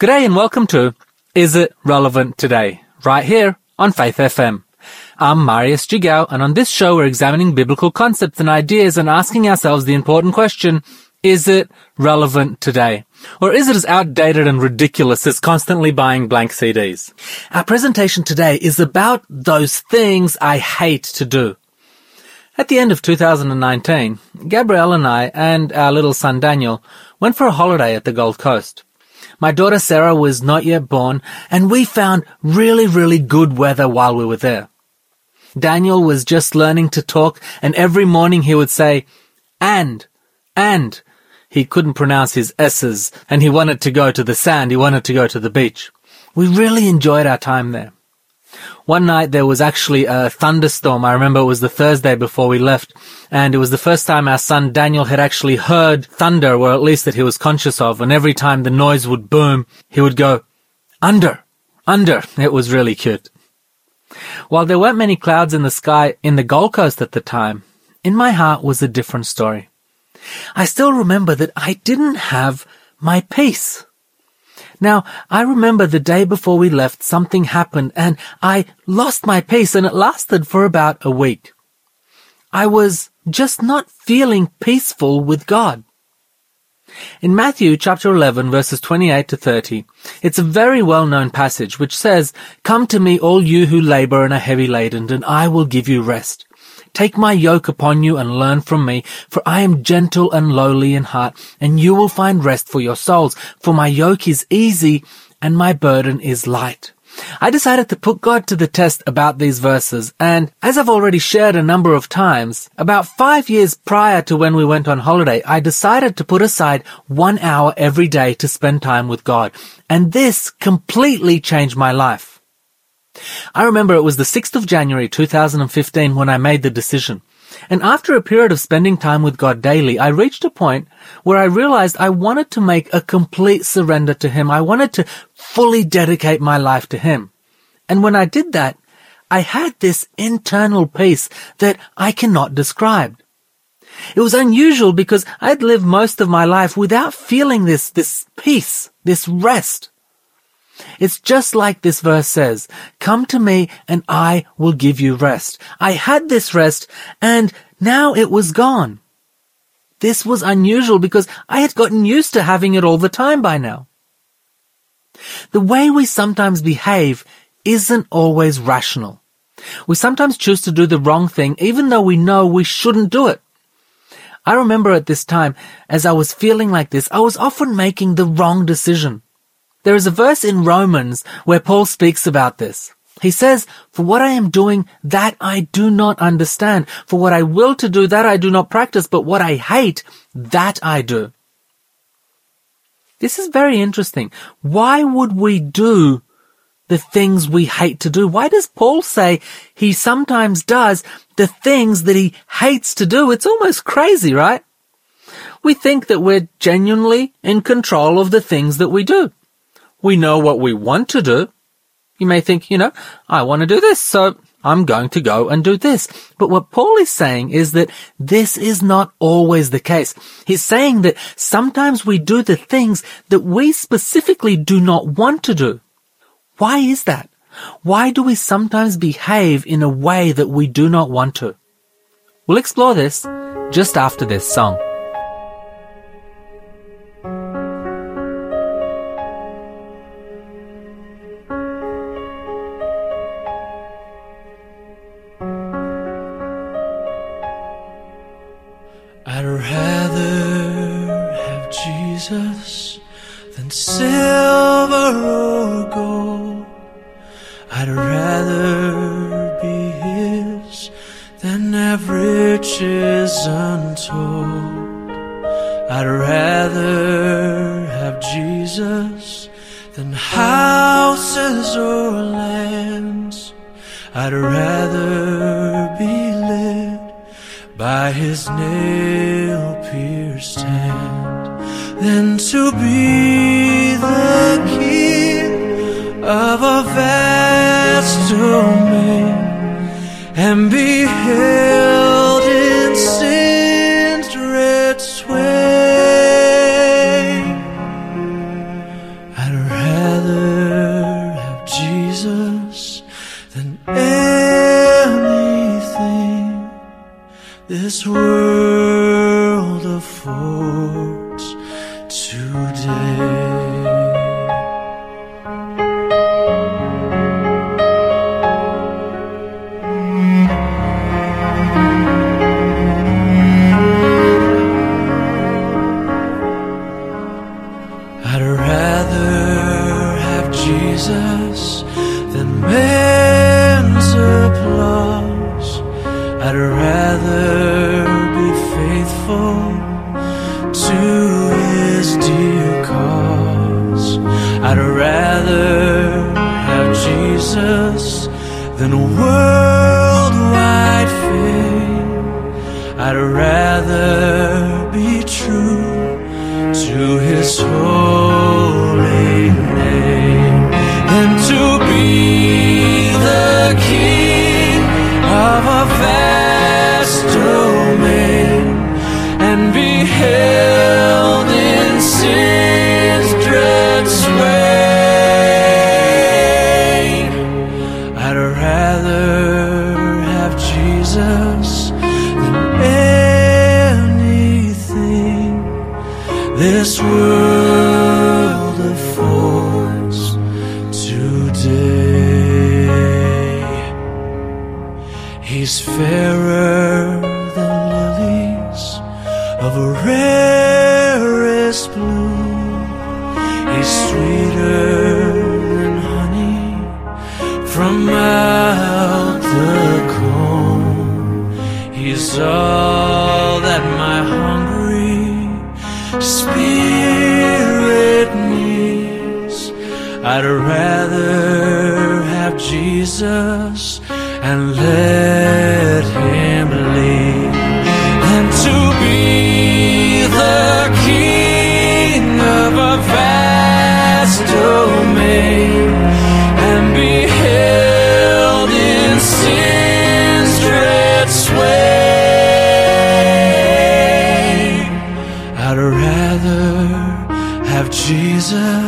G'day and welcome to Is It Relevant Today? Right here on Faith FM. I'm Marius Jigao and on this show we're examining biblical concepts and ideas and asking ourselves the important question, is it relevant today? Or is it as outdated and ridiculous as constantly buying blank CDs? Our presentation today is about those things I hate to do. At the end of 2019, Gabrielle and I and our little son Daniel went for a holiday at the Gold Coast. My daughter Sarah was not yet born, and we found really, really good weather while we were there. Daniel was just learning to talk, and every morning he would say, and, and. He couldn't pronounce his S's, and he wanted to go to the sand, he wanted to go to the beach. We really enjoyed our time there. One night there was actually a thunderstorm. I remember it was the Thursday before we left. And it was the first time our son Daniel had actually heard thunder, or at least that he was conscious of. And every time the noise would boom, he would go, under, under. It was really cute. While there weren't many clouds in the sky in the Gold Coast at the time, in my heart was a different story. I still remember that I didn't have my peace. Now, I remember the day before we left, something happened and I lost my peace and it lasted for about a week. I was just not feeling peaceful with God. In Matthew chapter 11 verses 28 to 30, it's a very well-known passage which says, Come to me all you who labor and are heavy laden, and I will give you rest. Take my yoke upon you and learn from me, for I am gentle and lowly in heart, and you will find rest for your souls, for my yoke is easy and my burden is light. I decided to put God to the test about these verses, and as I've already shared a number of times, about five years prior to when we went on holiday, I decided to put aside one hour every day to spend time with God, and this completely changed my life. I remember it was the 6th of January 2015 when I made the decision. And after a period of spending time with God daily, I reached a point where I realized I wanted to make a complete surrender to Him. I wanted to fully dedicate my life to Him. And when I did that, I had this internal peace that I cannot describe. It was unusual because I'd lived most of my life without feeling this, this peace, this rest. It's just like this verse says, come to me and I will give you rest. I had this rest and now it was gone. This was unusual because I had gotten used to having it all the time by now. The way we sometimes behave isn't always rational. We sometimes choose to do the wrong thing even though we know we shouldn't do it. I remember at this time, as I was feeling like this, I was often making the wrong decision. There is a verse in Romans where Paul speaks about this. He says, For what I am doing, that I do not understand. For what I will to do, that I do not practice. But what I hate, that I do. This is very interesting. Why would we do the things we hate to do? Why does Paul say he sometimes does the things that he hates to do? It's almost crazy, right? We think that we're genuinely in control of the things that we do. We know what we want to do. You may think, you know, I want to do this, so I'm going to go and do this. But what Paul is saying is that this is not always the case. He's saying that sometimes we do the things that we specifically do not want to do. Why is that? Why do we sometimes behave in a way that we do not want to? We'll explore this just after this song. silver or gold. I'd rather be his than have riches untold. I'd rather have Jesus than houses or lands. I'd rather be lit by his nail pierced hand than to be the king of a vast domain and be held.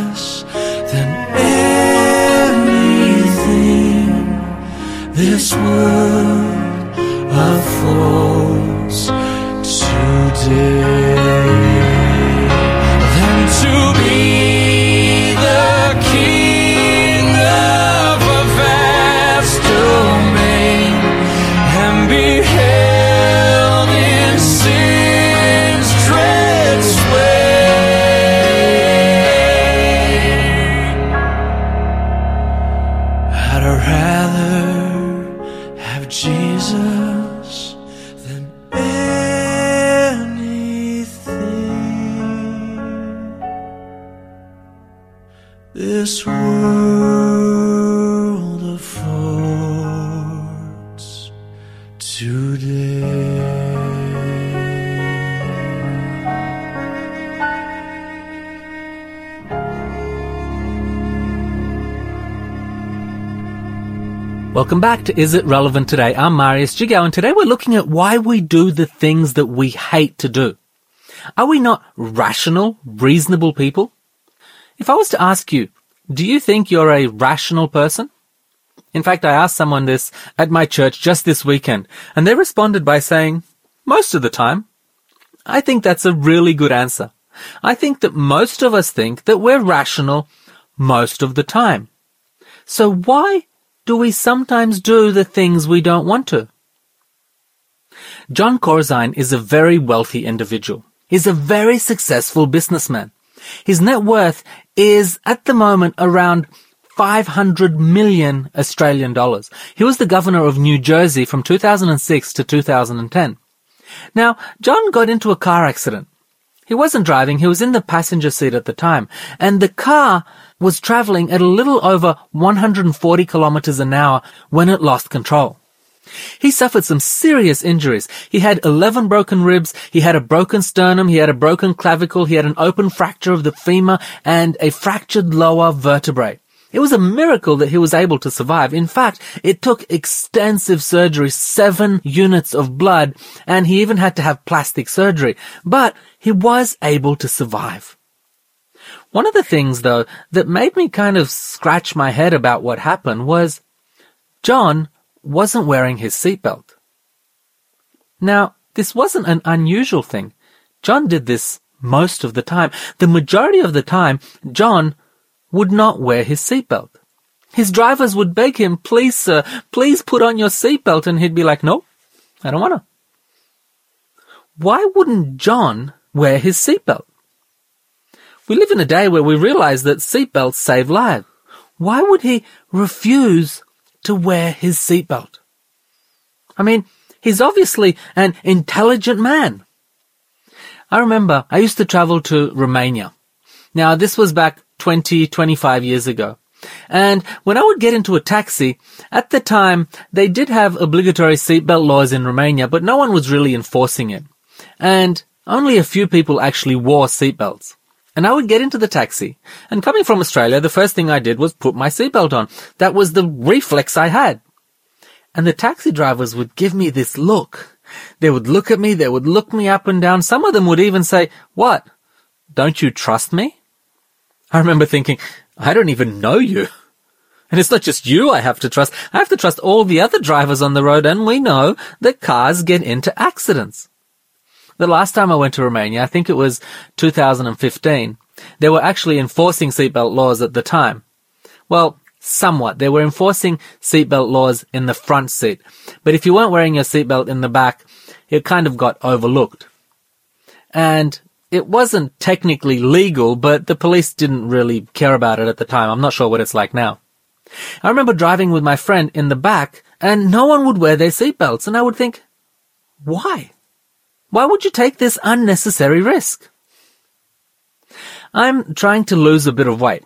Jesus than anything this world affords today. Than to Welcome back to Is It Relevant Today? I'm Marius Jigao and today we're looking at why we do the things that we hate to do. Are we not rational, reasonable people? If I was to ask you, do you think you're a rational person? In fact, I asked someone this at my church just this weekend and they responded by saying, most of the time. I think that's a really good answer. I think that most of us think that we're rational most of the time. So why do we sometimes do the things we don't want to? John Corzine is a very wealthy individual. He's a very successful businessman. His net worth is at the moment around 500 million Australian dollars. He was the governor of New Jersey from 2006 to 2010. Now, John got into a car accident. He wasn't driving, he was in the passenger seat at the time, and the car was traveling at a little over 140 kilometers an hour when it lost control. He suffered some serious injuries. He had 11 broken ribs, he had a broken sternum, he had a broken clavicle, he had an open fracture of the femur, and a fractured lower vertebrae. It was a miracle that he was able to survive. In fact, it took extensive surgery, seven units of blood, and he even had to have plastic surgery. But he was able to survive. One of the things, though, that made me kind of scratch my head about what happened was John wasn't wearing his seatbelt. Now, This wasn't an unusual thing. John did this most of the time. The majority of the time, John would not wear his seatbelt. His drivers would beg him, please sir, please put on your seatbelt, and he'd be like, no, I don't wanna. Why wouldn't John wear his seatbelt? We live in a day where we realize that seatbelts save lives. Why would he refuse to wear his seatbelt? I mean, he's obviously an intelligent man. I remember I used to travel to Romania. Now, this was back 20, 25 years ago. And when I would get into a taxi, at the time, they did have obligatory seatbelt laws in Romania, but no one was really enforcing it. And only a few people actually wore seatbelts. And I would get into the taxi, and coming from Australia, the first thing I did was put my seatbelt on. That was the reflex I had. And the taxi drivers would give me this look. They would look at me, they would look me up and down. Some of them would even say, what? Don't you trust me? I remember thinking, I don't even know you. And it's not just you I have to trust. I have to trust all the other drivers on the road and we know that cars get into accidents. The last time I went to Romania, I think it was 2015, they were actually enforcing seatbelt laws at the time. Well, somewhat. They were enforcing seatbelt laws in the front seat. But if you weren't wearing your seatbelt in the back, it kind of got overlooked. And it wasn't technically legal, but the police didn't really care about it at the time. I'm not sure what it's like now. I remember driving with my friend in the back and no one would wear their seatbelts and I would think, why? Why would you take this unnecessary risk? I'm trying to lose a bit of weight.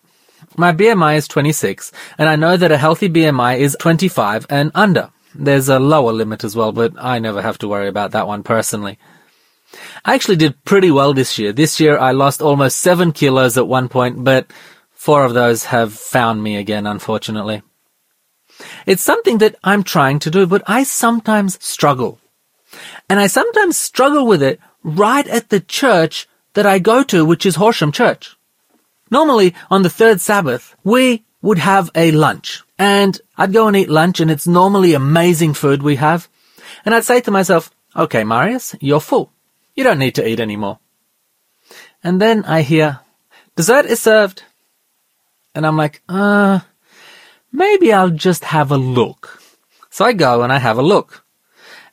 My BMI is 26, and I know that a healthy BMI is 25 and under. There's a lower limit as well, but I never have to worry about that one personally. I actually did pretty well this year. This year I lost almost 7 kilos at one point, but four of those have found me again, unfortunately. It's something that I'm trying to do, but I sometimes struggle. And I sometimes struggle with it right at the church that I go to, which is Horsham Church. Normally, on the third Sabbath, we would have a lunch. And I'd go and eat lunch, and it's normally amazing food we have. And I'd say to myself, okay, Marius, you're full. You don't need to eat anymore. And then I hear, dessert is served. And I'm like, uh, maybe I'll just have a look. So I go and I have a look.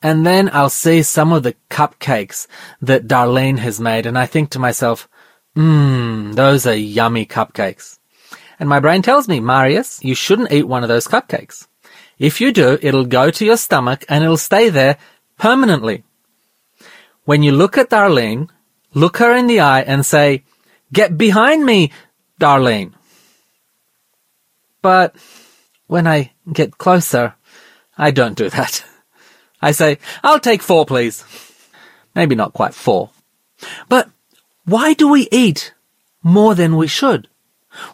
And then I'll see some of the cupcakes that Darlene has made, and I think to myself, mmm, those are yummy cupcakes. And my brain tells me, Marius, you shouldn't eat one of those cupcakes. If you do, it'll go to your stomach and it'll stay there permanently. When you look at Darlene, look her in the eye and say, get behind me, Darlene. But when I get closer, I don't do that. I say, I'll take four, please. Maybe not quite four. But why do we eat more than we should?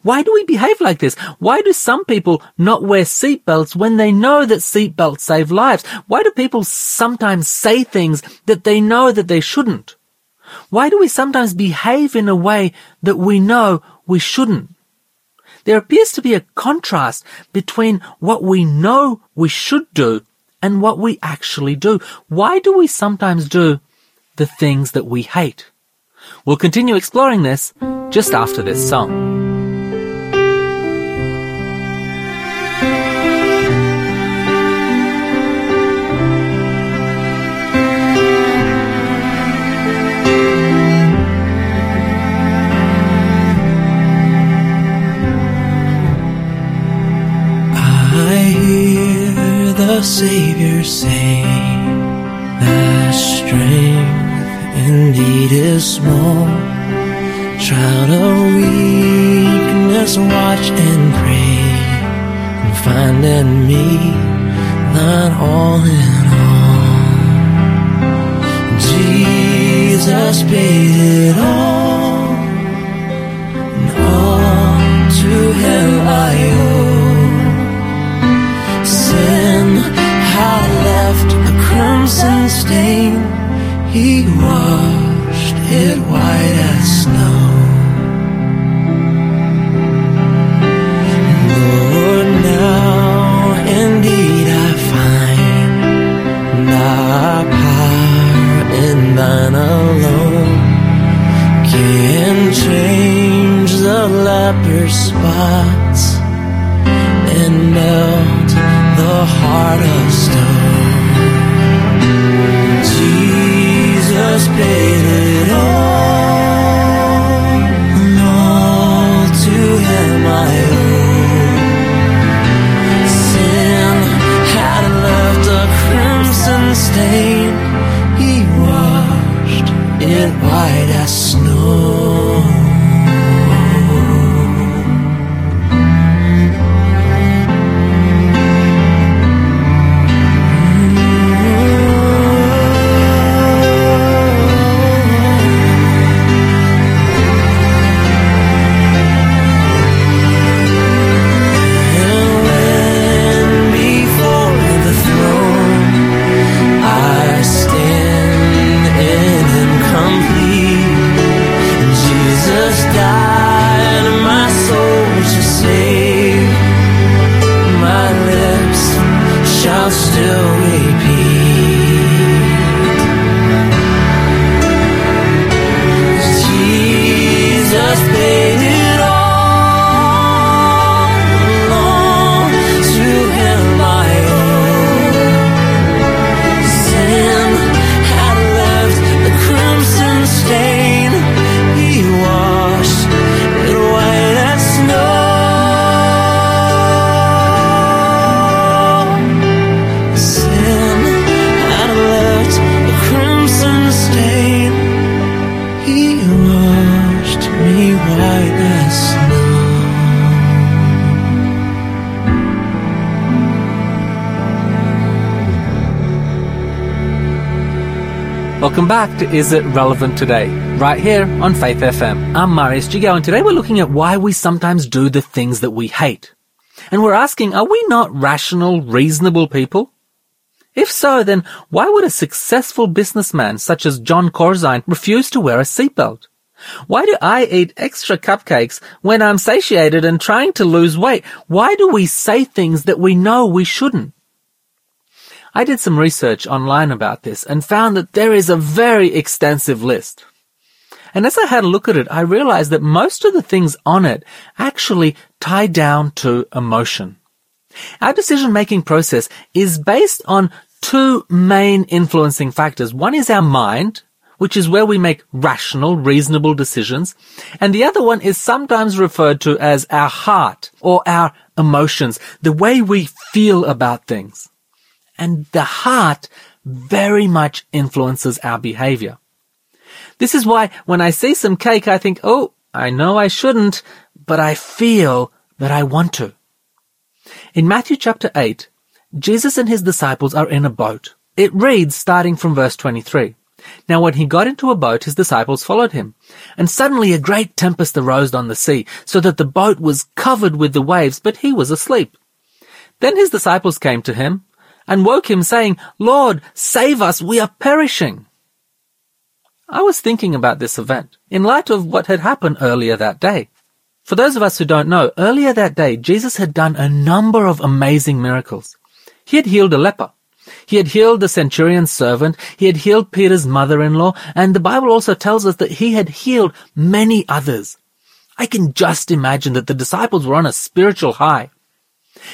Why do we behave like this? Why do some people not wear seatbelts when they know that seatbelts save lives? Why do people sometimes say things that they know that they shouldn't? Why do we sometimes behave in a way that we know we shouldn't? There appears to be a contrast between what we know we should do and what we actually do. Why do we sometimes do the things that we hate? We'll continue exploring this just after this song. The Savior say that strength indeed is small. Child of weakness, watch and pray, and find in me thine all in all. Jesus paid it all, and all to Him I owe sin had left a crimson stain. He washed it white as snow. Back to Is It Relevant Today? Right here on Faith FM. I'm Marius Jigao and today we're looking at why we sometimes do the things that we hate. And we're asking, are we not rational, reasonable people? If so, then why would a successful businessman such as John Corzine refuse to wear a seatbelt? Why do I eat extra cupcakes when I'm satiated and trying to lose weight? Why do we say things that we know we shouldn't? I did some research online about this and found that there is a very extensive list. And as I had a look at it, I realized that most of the things on it actually tie down to emotion. Our decision making process is based on two main influencing factors. One is our mind, which is where we make rational, reasonable decisions. And the other one is sometimes referred to as our heart or our emotions, the way we feel about things. And the heart very much influences our behavior. This is why when I see some cake, I think, oh, I know I shouldn't, but I feel that I want to. In Matthew chapter 8, Jesus and his disciples are in a boat. It reads starting from verse 23. Now when he got into a boat, his disciples followed him. And suddenly a great tempest arose on the sea, so that the boat was covered with the waves, but he was asleep. Then his disciples came to him and woke him saying, Lord, save us, we are perishing. I was thinking about this event in light of what had happened earlier that day. For those of us who don't know, earlier that day, Jesus had done a number of amazing miracles. He had healed a leper. He had healed the centurion's servant. He had healed Peter's mother-in-law. And the Bible also tells us that he had healed many others. I can just imagine that the disciples were on a spiritual high.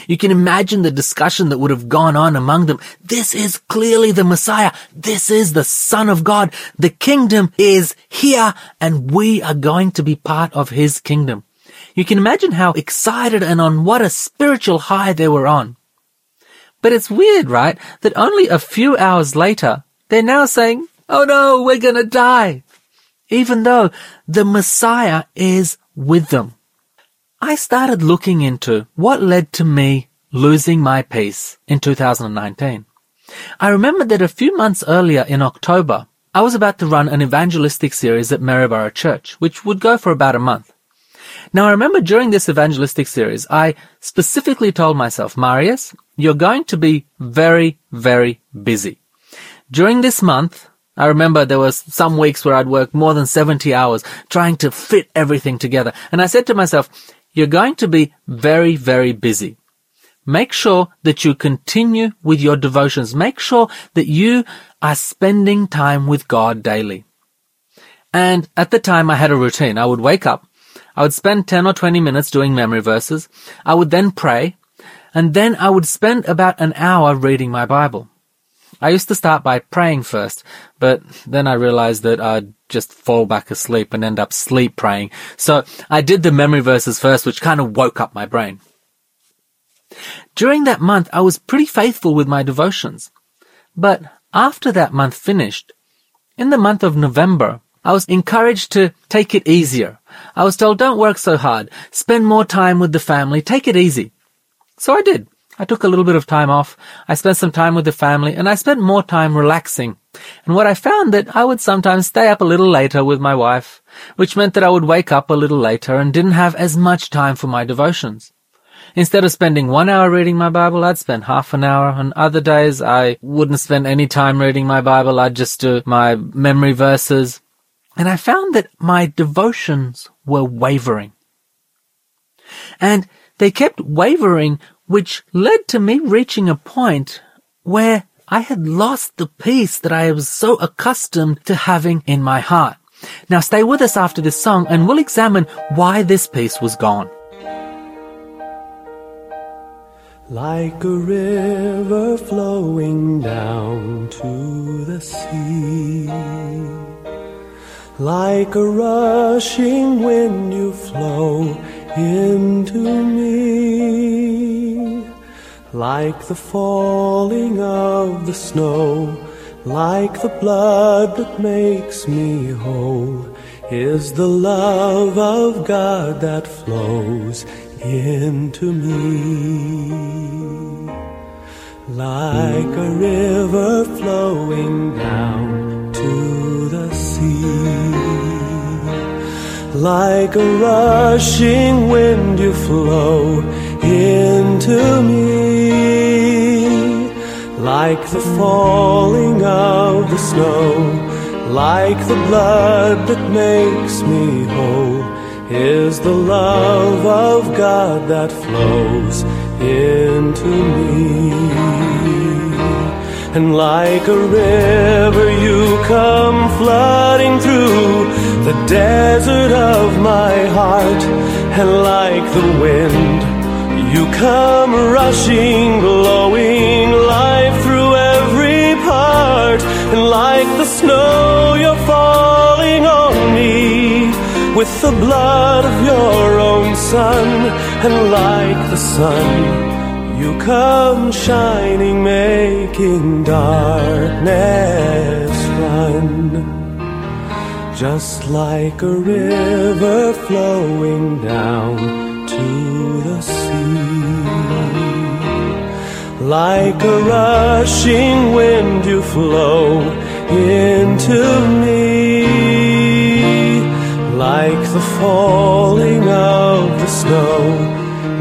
You can imagine the discussion that would have gone on among them. This is clearly the Messiah. This is the Son of God. The kingdom is here and we are going to be part of his kingdom. You can imagine how excited and on what a spiritual high they were on. But it's weird, right? That only a few hours later, they're now saying, Oh no, we're gonna die. Even though the Messiah is with them. I started looking into what led to me losing my peace in 2019. I remember that a few months earlier in October, I was about to run an evangelistic series at Maryborough Church, which would go for about a month. Now I remember during this evangelistic series, I specifically told myself, Marius, you're going to be very, very busy. During this month, I remember there was some weeks where I'd work more than 70 hours trying to fit everything together. And I said to myself, you're going to be very, very busy. Make sure that you continue with your devotions. Make sure that you are spending time with God daily. And at the time I had a routine. I would wake up. I would spend 10 or 20 minutes doing memory verses. I would then pray, and then I would spend about an hour reading my Bible. I used to start by praying first, but then I realized that I'd just fall back asleep and end up sleep praying. So I did the memory verses first, which kind of woke up my brain. During that month, I was pretty faithful with my devotions. But after that month finished, in the month of November, I was encouraged to take it easier. I was told, don't work so hard. Spend more time with the family. Take it easy. So I did. I took a little bit of time off. I spent some time with the family and I spent more time relaxing. And what I found that I would sometimes stay up a little later with my wife, which meant that I would wake up a little later and didn't have as much time for my devotions. Instead of spending one hour reading my Bible, I'd spend half an hour. On other days, I wouldn't spend any time reading my Bible. I'd just do my memory verses. And I found that my devotions were wavering. And they kept wavering, which led to me reaching a point where I had lost the peace that I was so accustomed to having in my heart. Now stay with us after this song and we'll examine why this peace was gone. Like a river flowing down to the sea. Like a rushing wind you flow into me. Like the falling of the snow, like the blood that makes me whole, is the love of God that flows into me. Like a river flowing down to the sea. Like a rushing wind you flow into me. Like the falling of the snow. Like the blood that makes me whole is the love of God that flows into me. And like a river, you come flooding through the desert of my heart. And like the wind, you come rushing, blowing life through every part. And like the snow, you're falling on me with the blood of your own son, and like the sun, you come shining, making darkness run. Just like a river flowing down to the sea. Like a rushing wind, you flow into me like the falling of the snow,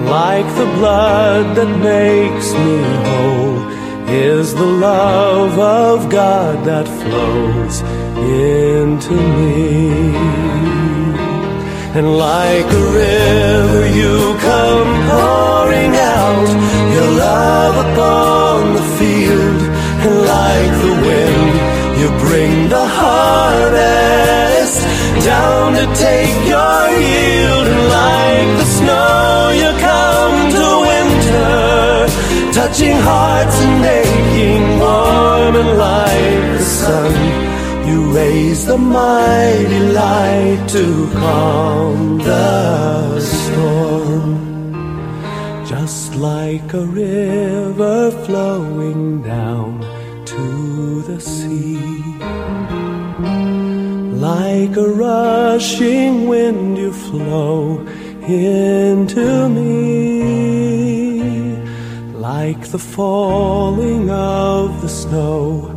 like the blood that makes me whole, is the love of God that flows into me. And like a river, you come pouring out your love upon the field, and like the wind, you bring the harvest down to take your yield. And like the snow, you come to winter, touching hearts and making warm. And you raise the mighty light to calm the storm. Just like a river flowing down to the sea. Like a rushing wind, you flow into me. Like the falling of the snow,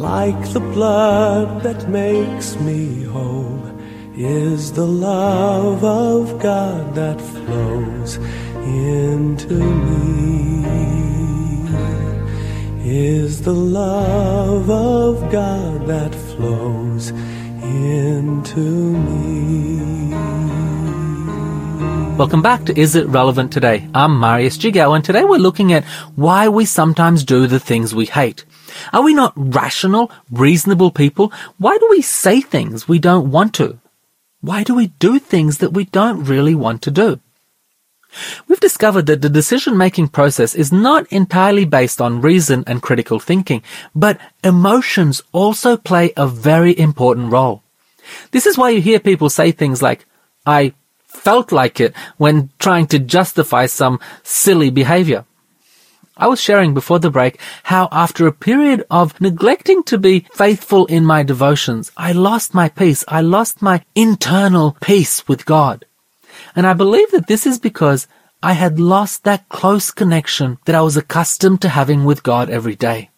like the blood that makes me whole, is the love of God that flows into me. Is the love of God that flows into me. Welcome back to Is It Relevant Today? I'm Marius Jigao and today we're looking at why we sometimes do the things we hate. Are we not rational, reasonable people? Why do we say things we don't want to? Why do we do things that we don't really want to do? We've discovered that the decision making process is not entirely based on reason and critical thinking, but emotions also play a very important role. This is why you hear people say things like, I felt like it when trying to justify some silly behavior. I was sharing before the break how after a period of neglecting to be faithful in my devotions, I lost my peace. I lost my internal peace with God. And I believe that this is because I had lost that close connection that I was accustomed to having with God every day.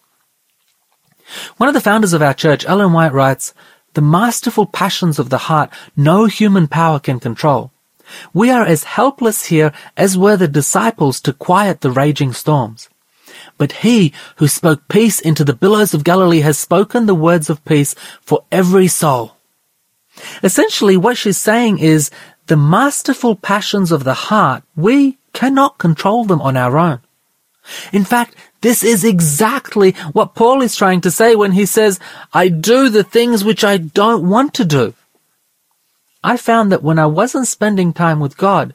One of the founders of our church, Ellen White, writes, The masterful passions of the heart no human power can control. We are as helpless here as were the disciples to quiet the raging storms. But he who spoke peace into the billows of Galilee has spoken the words of peace for every soul. Essentially, what she's saying is the masterful passions of the heart, we cannot control them on our own. In fact, this is exactly what Paul is trying to say when he says, I do the things which I don't want to do. I found that when I wasn't spending time with God,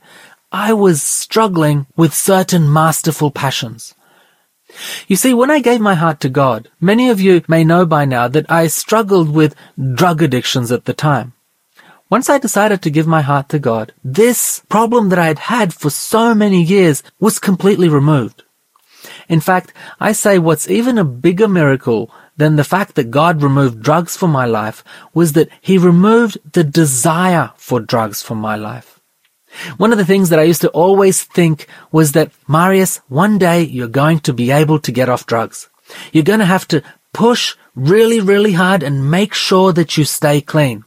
I was struggling with certain masterful passions. You see, when I gave my heart to God, many of you may know by now that I struggled with drug addictions at the time. Once I decided to give my heart to God, this problem that I had had for so many years was completely removed. In fact, I say what's even a bigger miracle than the fact that God removed drugs from my life was that He removed the desire for drugs from my life. One of the things that I used to always think was that, Marius, one day you're going to be able to get off drugs. You're going to have to push really, really hard and make sure that you stay clean.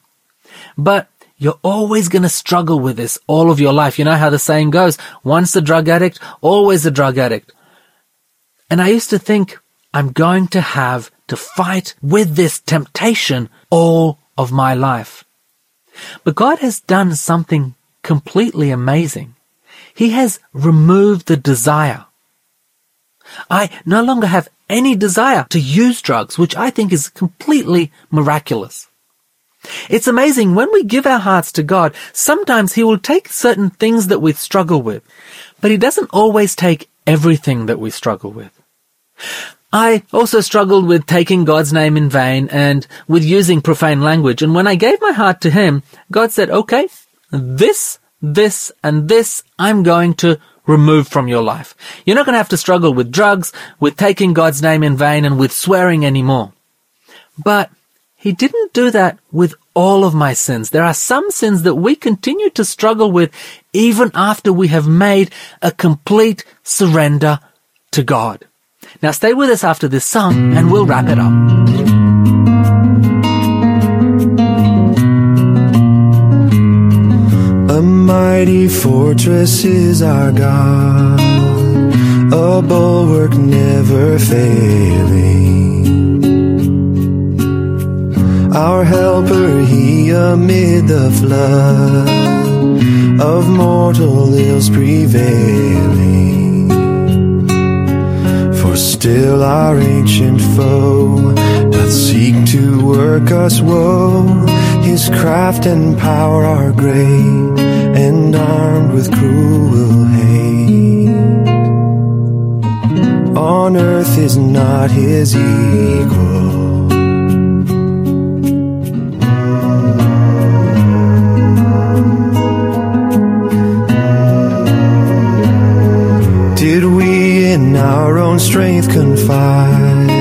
But you're always going to struggle with this all of your life. You know how the saying goes, once a drug addict, always a drug addict. And I used to think, I'm going to have to fight with this temptation all of my life. But God has done something completely amazing. He has removed the desire. I no longer have any desire to use drugs, which I think is completely miraculous. It's amazing when we give our hearts to God, sometimes He will take certain things that we struggle with, but He doesn't always take everything that we struggle with. I also struggled with taking God's name in vain and with using profane language, and when I gave my heart to Him, God said, okay, this, this, and this I'm going to remove from your life. You're not going to have to struggle with drugs, with taking God's name in vain, and with swearing anymore. But he didn't do that with all of my sins. There are some sins that we continue to struggle with even after we have made a complete surrender to God. Now stay with us after this song and we'll wrap it up. Mighty fortress is our God, a bulwark never failing. Our helper, he amid the flood of mortal ills prevailing. For still our ancient foe doth seek to work us woe. His craft and power are great armed with cruel hate. On earth is not his equal. Did we in our own strength confide,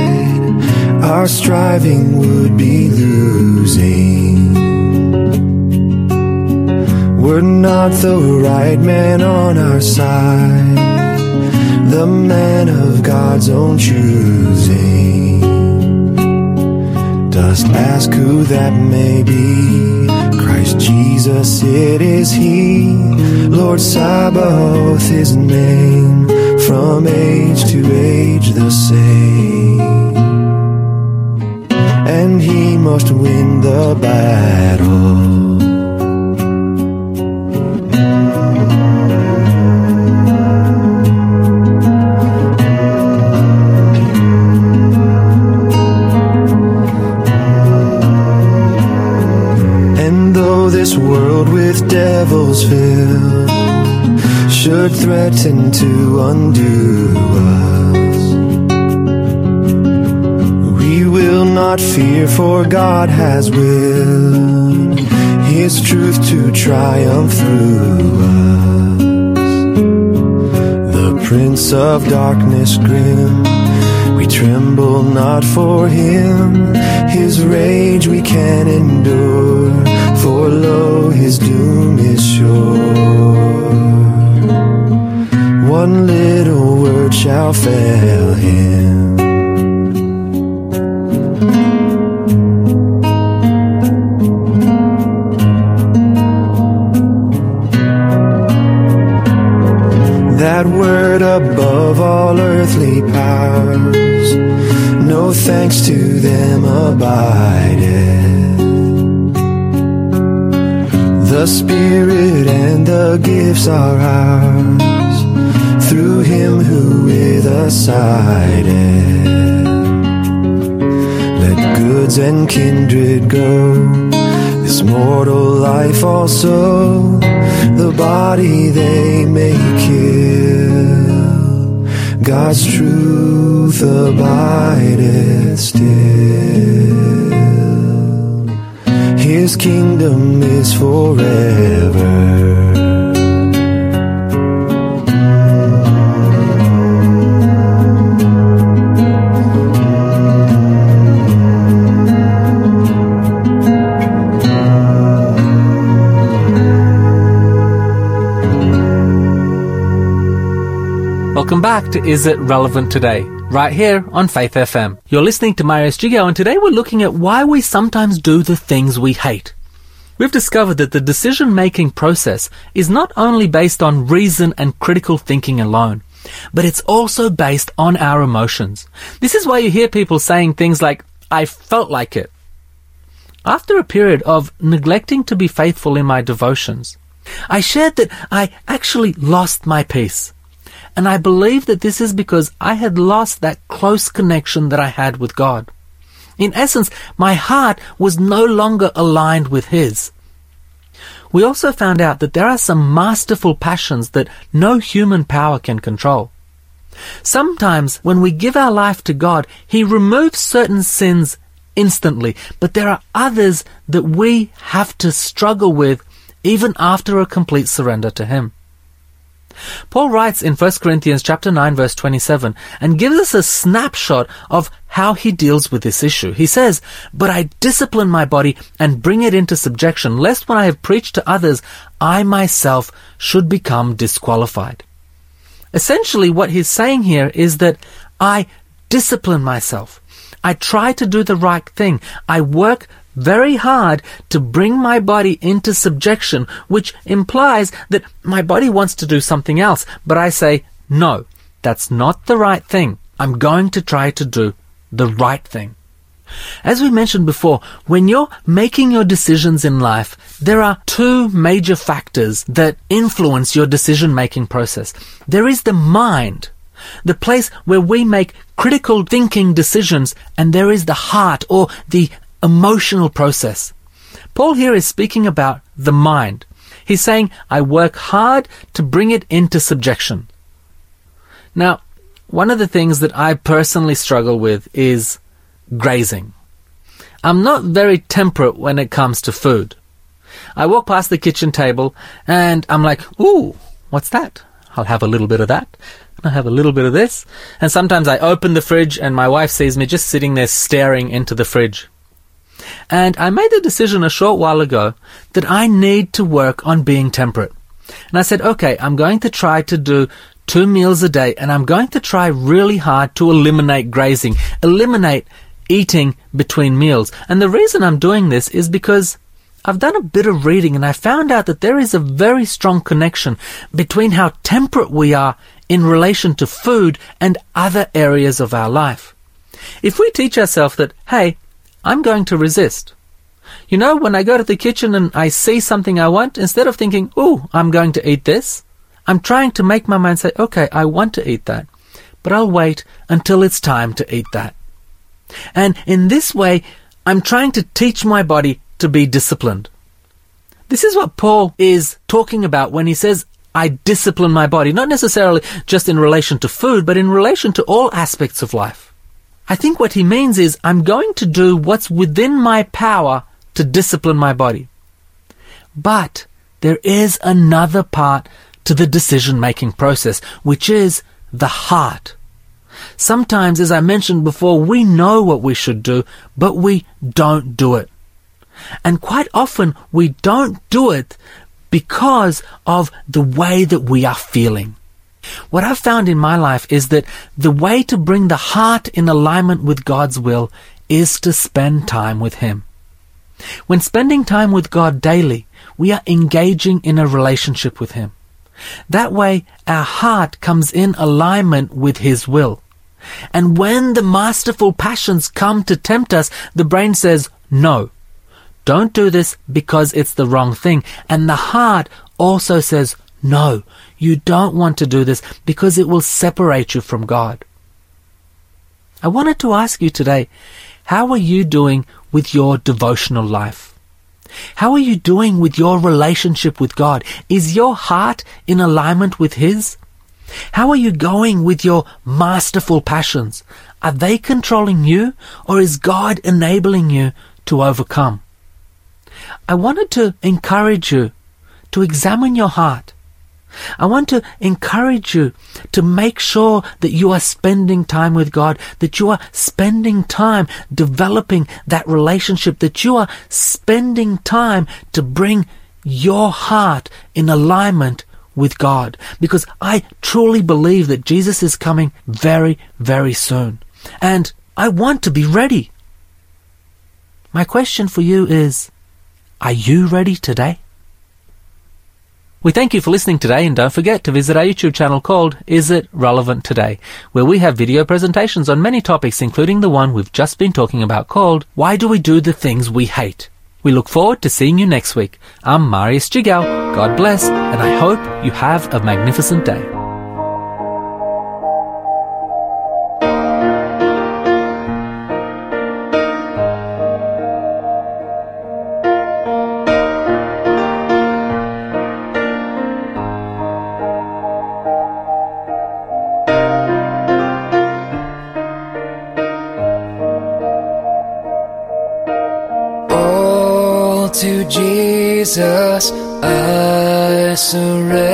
our striving would be losing. Were not the right man on our side, the man of God's own choosing. Dost ask who that may be? Christ Jesus, it is He. Lord Sabaoth, His name, from age to age the same. And He must win the battle. Threaten to undo us. We will not fear, for God has willed His truth to triumph through us. The Prince of Darkness grim, we tremble not for him. His rage we can endure, for lo, his doom is sure. One little word shall fail him. That word above all earthly powers, no thanks to them abideth. The Spirit and the gifts are ours us. Let goods and kindred go, this mortal life also, the body they may kill. God's truth abideth still. His kingdom is forever. Welcome back to Is It Relevant Today? Right here on Faith FM. You're listening to Marius Jigao and today we're looking at why we sometimes do the things we hate. We've discovered that the decision making process is not only based on reason and critical thinking alone, but it's also based on our emotions. This is why you hear people saying things like, I felt like it. After a period of neglecting to be faithful in my devotions, I shared that I actually lost my peace. And I believe that this is because I had lost that close connection that I had with God. In essence, my heart was no longer aligned with His. We also found out that there are some masterful passions that no human power can control. Sometimes when we give our life to God, He removes certain sins instantly, but there are others that we have to struggle with even after a complete surrender to Him. Paul writes in 1 Corinthians chapter 9 verse 27 and gives us a snapshot of how he deals with this issue. He says, But I discipline my body and bring it into subjection, lest when I have preached to others, I myself should become disqualified. Essentially, what he's saying here is that I discipline myself. I try to do the right thing. I work very hard to bring my body into subjection, which implies that my body wants to do something else. But I say, no, that's not the right thing. I'm going to try to do the right thing. As we mentioned before, when you're making your decisions in life, there are two major factors that influence your decision making process. There is the mind, the place where we make critical thinking decisions, and there is the heart or the emotional process. Paul here is speaking about the mind. He's saying, I work hard to bring it into subjection. Now, one of the things that I personally struggle with is grazing. I'm not very temperate when it comes to food. I walk past the kitchen table and I'm like, ooh, what's that? I'll have a little bit of that. And I have a little bit of this. And sometimes I open the fridge and my wife sees me just sitting there staring into the fridge. And I made the decision a short while ago that I need to work on being temperate. And I said, okay, I'm going to try to do two meals a day and I'm going to try really hard to eliminate grazing, eliminate eating between meals. And the reason I'm doing this is because I've done a bit of reading and I found out that there is a very strong connection between how temperate we are in relation to food and other areas of our life. If we teach ourselves that, hey, I'm going to resist. You know, when I go to the kitchen and I see something I want, instead of thinking, ooh, I'm going to eat this, I'm trying to make my mind say, okay, I want to eat that, but I'll wait until it's time to eat that. And in this way, I'm trying to teach my body to be disciplined. This is what Paul is talking about when he says, I discipline my body, not necessarily just in relation to food, but in relation to all aspects of life. I think what he means is I'm going to do what's within my power to discipline my body. But there is another part to the decision making process, which is the heart. Sometimes, as I mentioned before, we know what we should do, but we don't do it. And quite often we don't do it because of the way that we are feeling. What I've found in my life is that the way to bring the heart in alignment with God's will is to spend time with Him. When spending time with God daily, we are engaging in a relationship with Him. That way, our heart comes in alignment with His will. And when the masterful passions come to tempt us, the brain says, no. Don't do this because it's the wrong thing. And the heart also says, no, you don't want to do this because it will separate you from God. I wanted to ask you today, how are you doing with your devotional life? How are you doing with your relationship with God? Is your heart in alignment with His? How are you going with your masterful passions? Are they controlling you or is God enabling you to overcome? I wanted to encourage you to examine your heart. I want to encourage you to make sure that you are spending time with God, that you are spending time developing that relationship, that you are spending time to bring your heart in alignment with God. Because I truly believe that Jesus is coming very, very soon. And I want to be ready. My question for you is, are you ready today? We thank you for listening today and don't forget to visit our YouTube channel called Is It Relevant Today, where we have video presentations on many topics including the one we've just been talking about called Why Do We Do the Things We Hate? We look forward to seeing you next week. I'm Marius Jigao. God bless, and I hope you have a magnificent day. Surrender.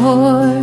shore.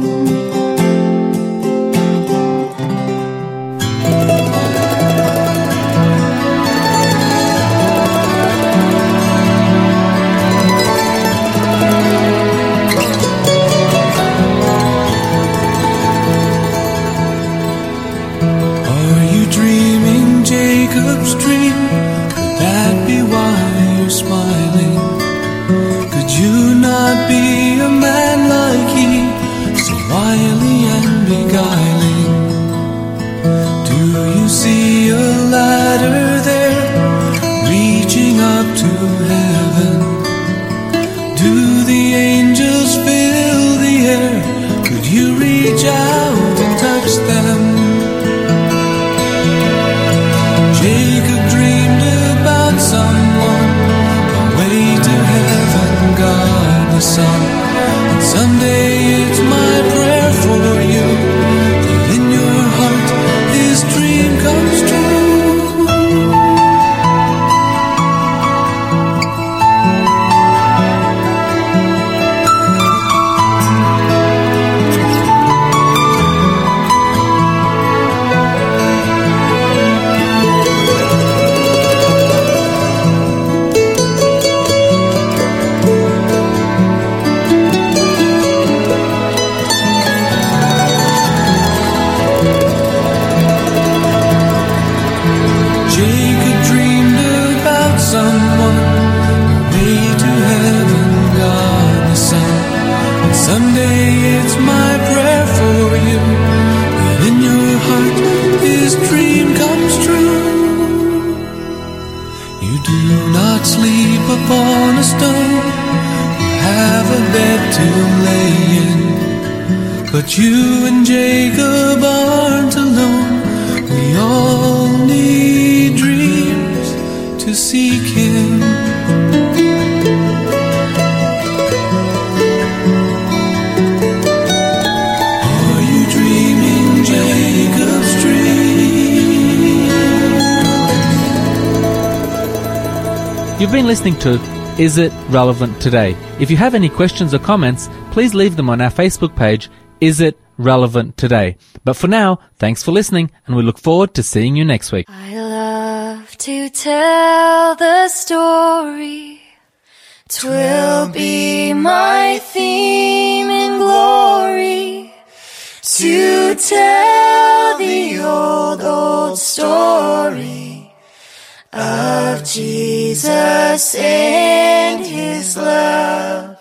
listening to Is It Relevant Today? If you have any questions or comments, please leave them on our Facebook page, Is It Relevant Today? But for now, thanks for listening and we look forward to seeing you next week. I love to tell the story. Twill be my theme in glory to tell the old, old story of Jesus and his love.